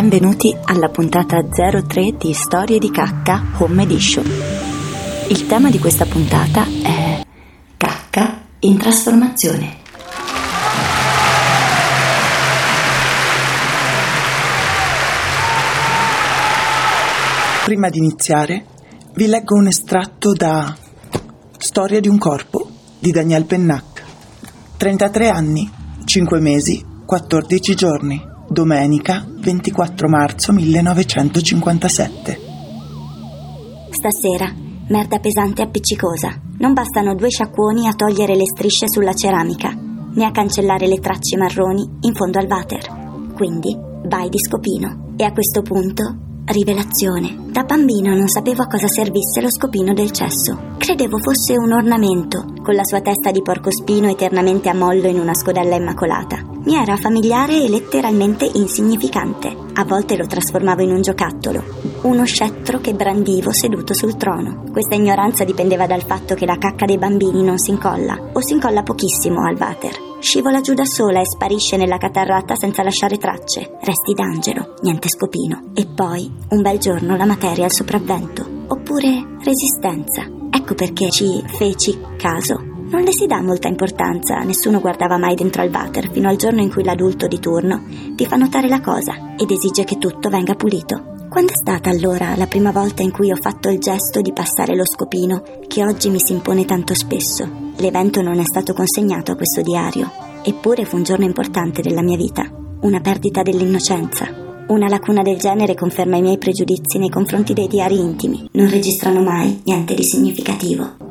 Benvenuti alla puntata 03 di Storie di cacca Home Edition. Il tema di questa puntata è cacca in trasformazione. Prima di iniziare, vi leggo un estratto da Storia di un corpo di Daniel Pennac. 33 anni, 5 mesi, 14 giorni domenica 24 marzo 1957. Stasera, merda pesante e appiccicosa. Non bastano due sciacquoni a togliere le strisce sulla ceramica, né a cancellare le tracce marroni in fondo al water. Quindi, vai di scopino. E a questo punto, rivelazione. Da bambino non sapevo a cosa servisse lo scopino del cesso. Credevo fosse un ornamento, con la sua testa di porcospino eternamente a mollo in una scodella immacolata. Mi era familiare e letteralmente insignificante. A volte lo trasformavo in un giocattolo, uno scettro che brandivo seduto sul trono. Questa ignoranza dipendeva dal fatto che la cacca dei bambini non si incolla, o si incolla pochissimo al water. Scivola giù da sola e sparisce nella catarrata senza lasciare tracce. Resti d'angelo, niente scopino. E poi, un bel giorno, la materia al sopravvento. Oppure resistenza. Ecco perché ci feci caso non le si dà molta importanza, nessuno guardava mai dentro al water fino al giorno in cui l'adulto di turno vi fa notare la cosa ed esige che tutto venga pulito. Quando è stata allora la prima volta in cui ho fatto il gesto di passare lo scopino che oggi mi si impone tanto spesso? L'evento non è stato consegnato a questo diario, eppure fu un giorno importante della mia vita, una perdita dell'innocenza. Una lacuna del genere conferma i miei pregiudizi nei confronti dei diari intimi. Non registrano mai niente di significativo.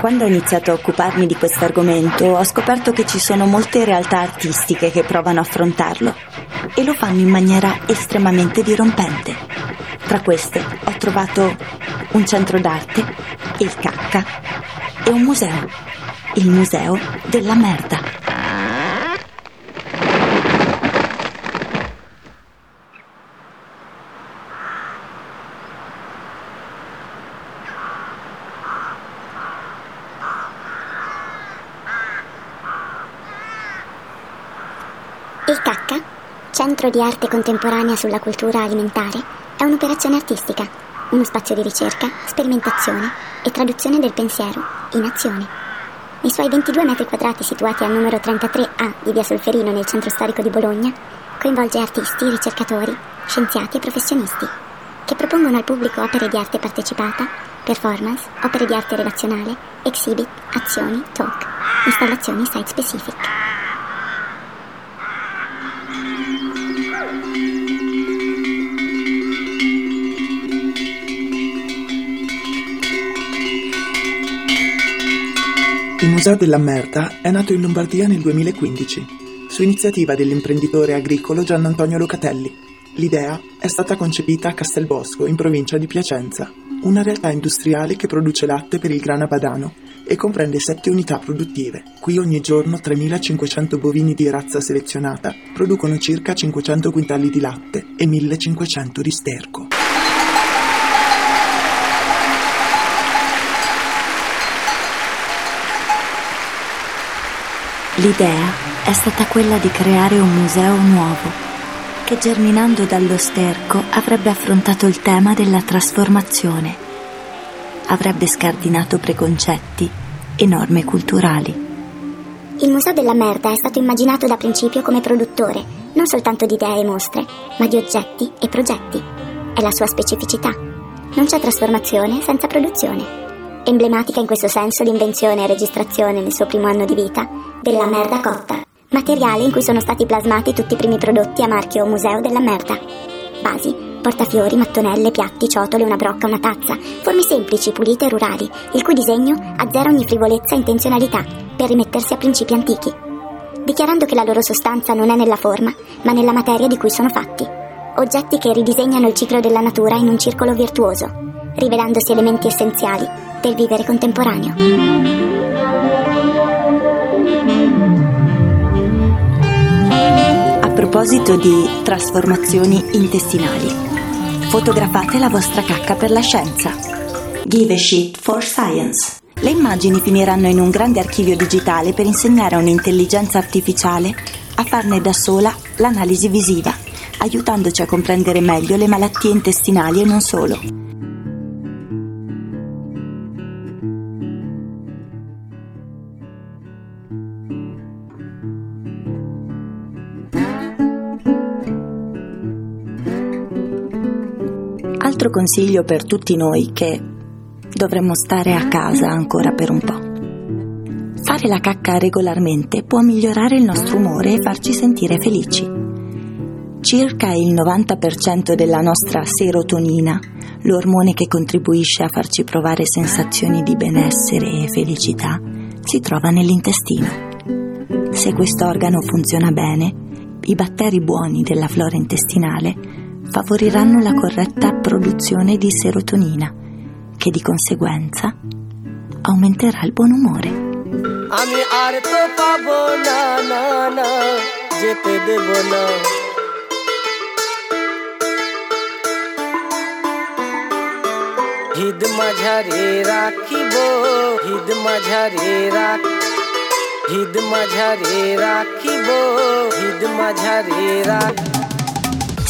Quando ho iniziato a occuparmi di questo argomento ho scoperto che ci sono molte realtà artistiche che provano a affrontarlo e lo fanno in maniera estremamente dirompente. Tra queste ho trovato un centro d'arte, il Cacca, e un museo, il Museo della Merda. Il CACCA, Centro di Arte Contemporanea sulla Cultura Alimentare, è un'operazione artistica, uno spazio di ricerca, sperimentazione e traduzione del pensiero in azione. Nei suoi 22 metri quadrati situati al numero 33A di Via Solferino nel centro storico di Bologna, coinvolge artisti, ricercatori, scienziati e professionisti, che propongono al pubblico opere di arte partecipata, performance, opere di arte relazionale, exhibit, azioni, talk, installazioni site specific. Museo della Merda è nato in Lombardia nel 2015, su iniziativa dell'imprenditore agricolo Gian Antonio Locatelli. L'idea è stata concepita a Castelbosco, in provincia di Piacenza, una realtà industriale che produce latte per il grana padano e comprende sette unità produttive. Qui ogni giorno 3.500 bovini di razza selezionata producono circa 500 quintali di latte e 1.500 di sterco. L'idea è stata quella di creare un museo nuovo, che germinando dallo sterco avrebbe affrontato il tema della trasformazione, avrebbe scardinato preconcetti e norme culturali. Il Museo della Merda è stato immaginato da principio come produttore, non soltanto di idee e mostre, ma di oggetti e progetti. È la sua specificità. Non c'è trasformazione senza produzione. Emblematica in questo senso l'invenzione e registrazione nel suo primo anno di vita della merda cotta, materiale in cui sono stati plasmati tutti i primi prodotti a marchio Museo della Merda. Basi, portafiori, mattonelle, piatti, ciotole, una brocca, una tazza, forme semplici, pulite e rurali, il cui disegno azzera ogni frivolezza e intenzionalità per rimettersi a principi antichi, dichiarando che la loro sostanza non è nella forma, ma nella materia di cui sono fatti. Oggetti che ridisegnano il ciclo della natura in un circolo virtuoso, rivelandosi elementi essenziali del vivere contemporaneo. Proposito di trasformazioni intestinali, fotografate la vostra cacca per la scienza. Give a shit for science. Le immagini finiranno in un grande archivio digitale per insegnare a un'intelligenza artificiale a farne da sola l'analisi visiva, aiutandoci a comprendere meglio le malattie intestinali e non solo. Consiglio per tutti noi che dovremmo stare a casa ancora per un po'. Fare la cacca regolarmente può migliorare il nostro umore e farci sentire felici. Circa il 90% della nostra serotonina, l'ormone che contribuisce a farci provare sensazioni di benessere e felicità, si trova nell'intestino. Se questo organo funziona bene, i batteri buoni della flora intestinale favoriranno la corretta produzione di serotonina che di conseguenza aumenterà il buon umore. আমি আর তো পাবো না না না যেতে দেব না হিদ মাঝারে রাখিব হিদ মাঝারে রাখ হিদ মাঝারে রাখিব হিদ মাঝারে রাখ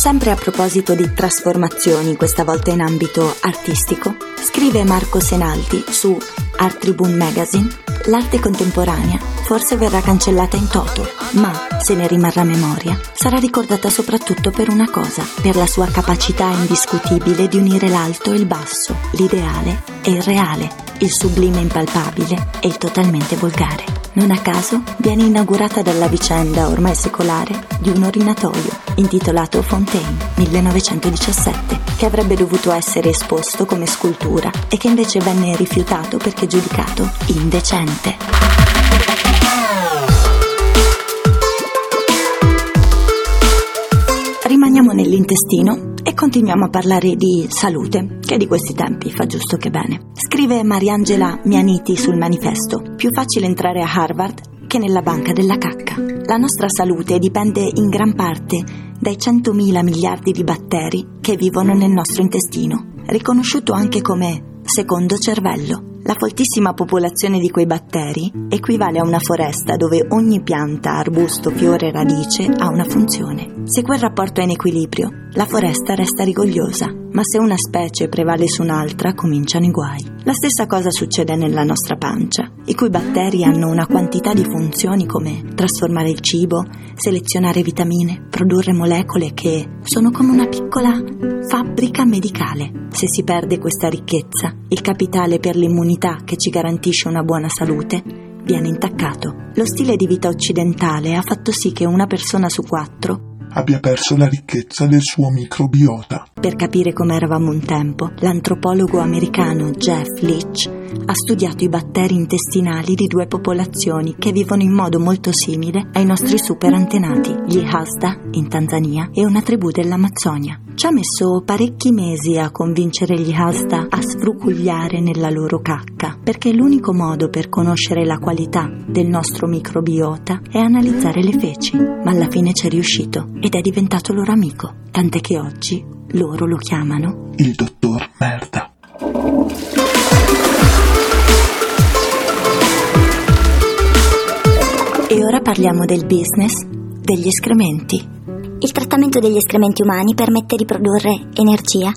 Sempre a proposito di trasformazioni, questa volta in ambito artistico, scrive Marco Senaldi su Art Tribune Magazine, l'arte contemporanea forse verrà cancellata in toto, ma se ne rimarrà memoria, sarà ricordata soprattutto per una cosa, per la sua capacità indiscutibile di unire l'alto e il basso, l'ideale e il reale, il sublime impalpabile e il totalmente volgare. Non a caso viene inaugurata dalla vicenda ormai secolare di un orinatoio intitolato Fontaine 1917, che avrebbe dovuto essere esposto come scultura e che invece venne rifiutato perché giudicato indecente. Rimaniamo nell'intestino e continuiamo a parlare di salute, che di questi tempi fa giusto che bene. Scrive Mariangela Mianiti sul manifesto, più facile entrare a Harvard che nella banca della cacca. La nostra salute dipende in gran parte dai 100.000 miliardi di batteri che vivono nel nostro intestino, riconosciuto anche come secondo cervello. La foltissima popolazione di quei batteri equivale a una foresta dove ogni pianta, arbusto, fiore, radice ha una funzione. Se quel rapporto è in equilibrio, la foresta resta rigogliosa, ma se una specie prevale su un'altra cominciano i guai. La stessa cosa succede nella nostra pancia, i cui batteri hanno una quantità di funzioni come trasformare il cibo, selezionare vitamine, produrre molecole che sono come una piccola fabbrica medicale. Se si perde questa ricchezza, il capitale per l'immunità che ci garantisce una buona salute viene intaccato. Lo stile di vita occidentale ha fatto sì che una persona su quattro abbia perso la ricchezza del suo microbiota. Per capire come eravamo un tempo, l'antropologo americano Jeff Leach ha studiato i batteri intestinali di due popolazioni che vivono in modo molto simile ai nostri super antenati, gli Hasda in Tanzania e una tribù dell'Amazzonia. Ci ha messo parecchi mesi a convincere gli Hasda a sfrucugliare nella loro cacca, perché l'unico modo per conoscere la qualità del nostro microbiota è analizzare le feci, ma alla fine ci è riuscito ed è diventato loro amico, tant'è che oggi loro lo chiamano il dottor merda. E ora parliamo del business degli escrementi. Il trattamento degli escrementi umani permette di produrre energia,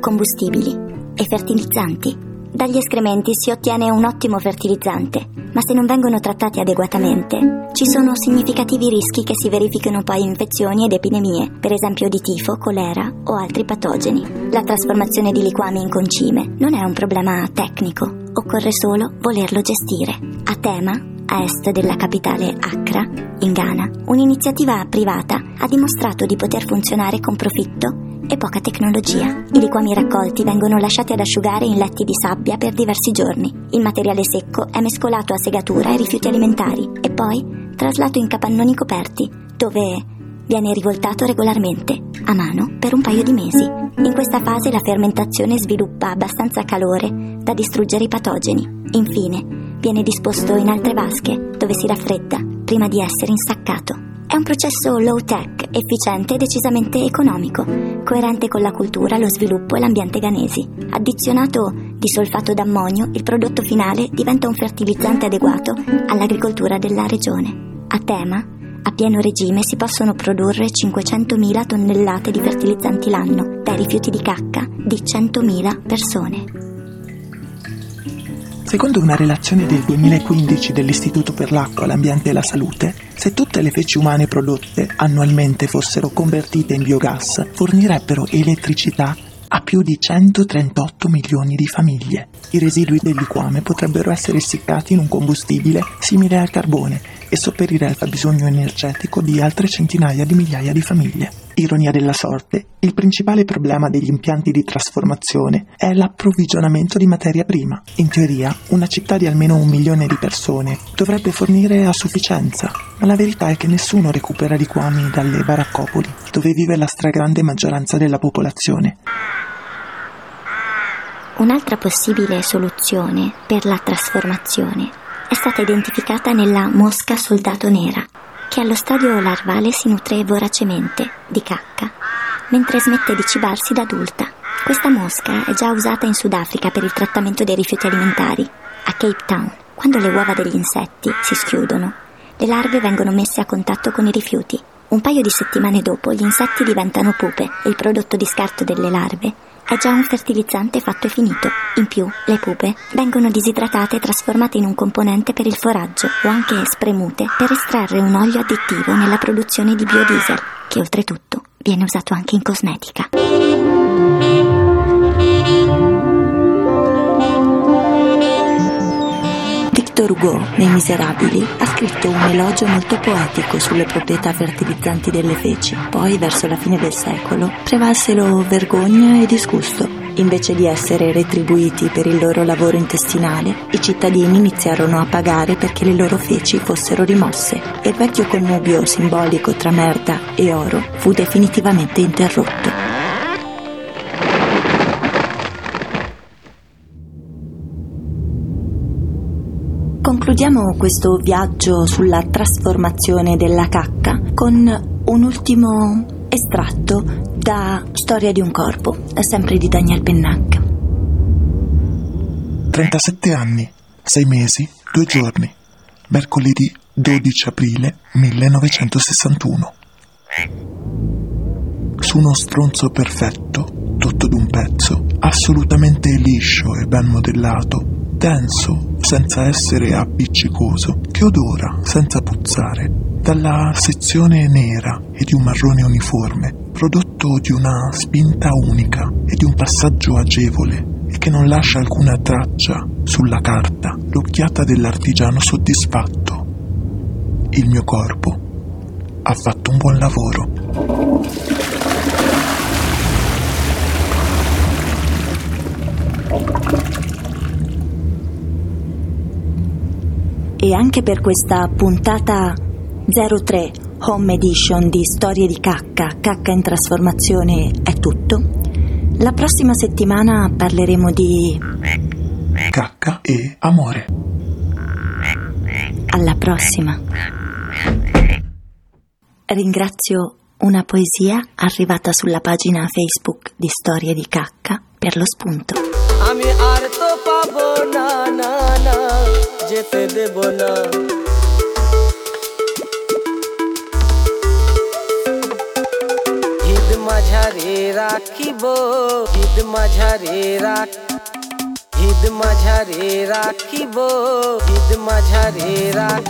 combustibili e fertilizzanti. Dagli escrementi si ottiene un ottimo fertilizzante, ma se non vengono trattati adeguatamente, ci sono significativi rischi che si verifichino poi infezioni ed epidemie, per esempio di tifo, colera o altri patogeni. La trasformazione di liquami in concime non è un problema tecnico, occorre solo volerlo gestire. A tema a est della capitale Accra, in Ghana, un'iniziativa privata ha dimostrato di poter funzionare con profitto e poca tecnologia. I liquami raccolti vengono lasciati ad asciugare in letti di sabbia per diversi giorni. Il materiale secco è mescolato a segatura e rifiuti alimentari e poi traslato in capannoni coperti, dove viene rivoltato regolarmente, a mano, per un paio di mesi. In questa fase la fermentazione sviluppa abbastanza calore da distruggere i patogeni. Infine, viene disposto in altre vasche dove si raffredda prima di essere insaccato. È un processo low-tech, efficiente e decisamente economico, coerente con la cultura, lo sviluppo e l'ambiente ghanesi. Addizionato di solfato d'ammonio, il prodotto finale diventa un fertilizzante adeguato all'agricoltura della regione. A tema, a pieno regime si possono produrre 500.000 tonnellate di fertilizzanti l'anno dai rifiuti di cacca di 100.000 persone. Secondo una relazione del 2015 dell'Istituto per l'acqua, l'ambiente e la salute, se tutte le feci umane prodotte annualmente fossero convertite in biogas, fornirebbero elettricità a più di 138 milioni di famiglie. I residui del liquame potrebbero essere essiccati in un combustibile simile al carbone e sopperire al fabbisogno energetico di altre centinaia di migliaia di famiglie. Ironia della sorte, il principale problema degli impianti di trasformazione è l'approvvigionamento di materia prima. In teoria, una città di almeno un milione di persone dovrebbe fornire a sufficienza, ma la verità è che nessuno recupera liquami dalle baraccopoli, dove vive la stragrande maggioranza della popolazione. Un'altra possibile soluzione per la trasformazione è stata identificata nella mosca soldato nera, che allo stadio larvale si nutre voracemente di cacca, mentre smette di cibarsi da adulta. Questa mosca è già usata in Sudafrica per il trattamento dei rifiuti alimentari, a Cape Town. Quando le uova degli insetti si schiudono, le larve vengono messe a contatto con i rifiuti. Un paio di settimane dopo gli insetti diventano pupe e il prodotto di scarto delle larve è già un fertilizzante fatto e finito. In più, le pupe vengono disidratate e trasformate in un componente per il foraggio o anche spremute per estrarre un olio additivo nella produzione di biodiesel, che oltretutto viene usato anche in cosmetica. Victor Hugo, nei Miserabili, ha scritto un elogio molto poetico sulle proprietà fertilizzanti delle feci. Poi, verso la fine del secolo, prevalsero vergogna e disgusto. Invece di essere retribuiti per il loro lavoro intestinale, i cittadini iniziarono a pagare perché le loro feci fossero rimosse e il vecchio connubio simbolico tra merda e oro fu definitivamente interrotto. Concludiamo questo viaggio sulla trasformazione della cacca con un ultimo estratto da Storia di un corpo, sempre di Daniel Pennac. 37 anni, 6 mesi, 2 giorni, mercoledì 12 aprile 1961. Su uno stronzo perfetto, tutto d'un pezzo, assolutamente liscio e ben modellato, denso, senza essere appiccicoso, che odora senza puzzare, dalla sezione nera e di un marrone uniforme, prodotto di una spinta unica e di un passaggio agevole e che non lascia alcuna traccia sulla carta, l'occhiata dell'artigiano soddisfatto. Il mio corpo ha fatto un buon lavoro. E anche per questa puntata 03 Home Edition di Storie di cacca, cacca in trasformazione è tutto. La prossima settimana parleremo di cacca e amore. Alla prossima. Ringrazio una poesia arrivata sulla pagina Facebook di Storie di cacca per lo spunto. Ami তো pabo না না না, যেতে দেব না। ঈদ মাঝারে রাখিব, ঈদ মাঝারে রাখ ঈদ মাঝারে রাখিব, ঈদ মাঝারে রাখ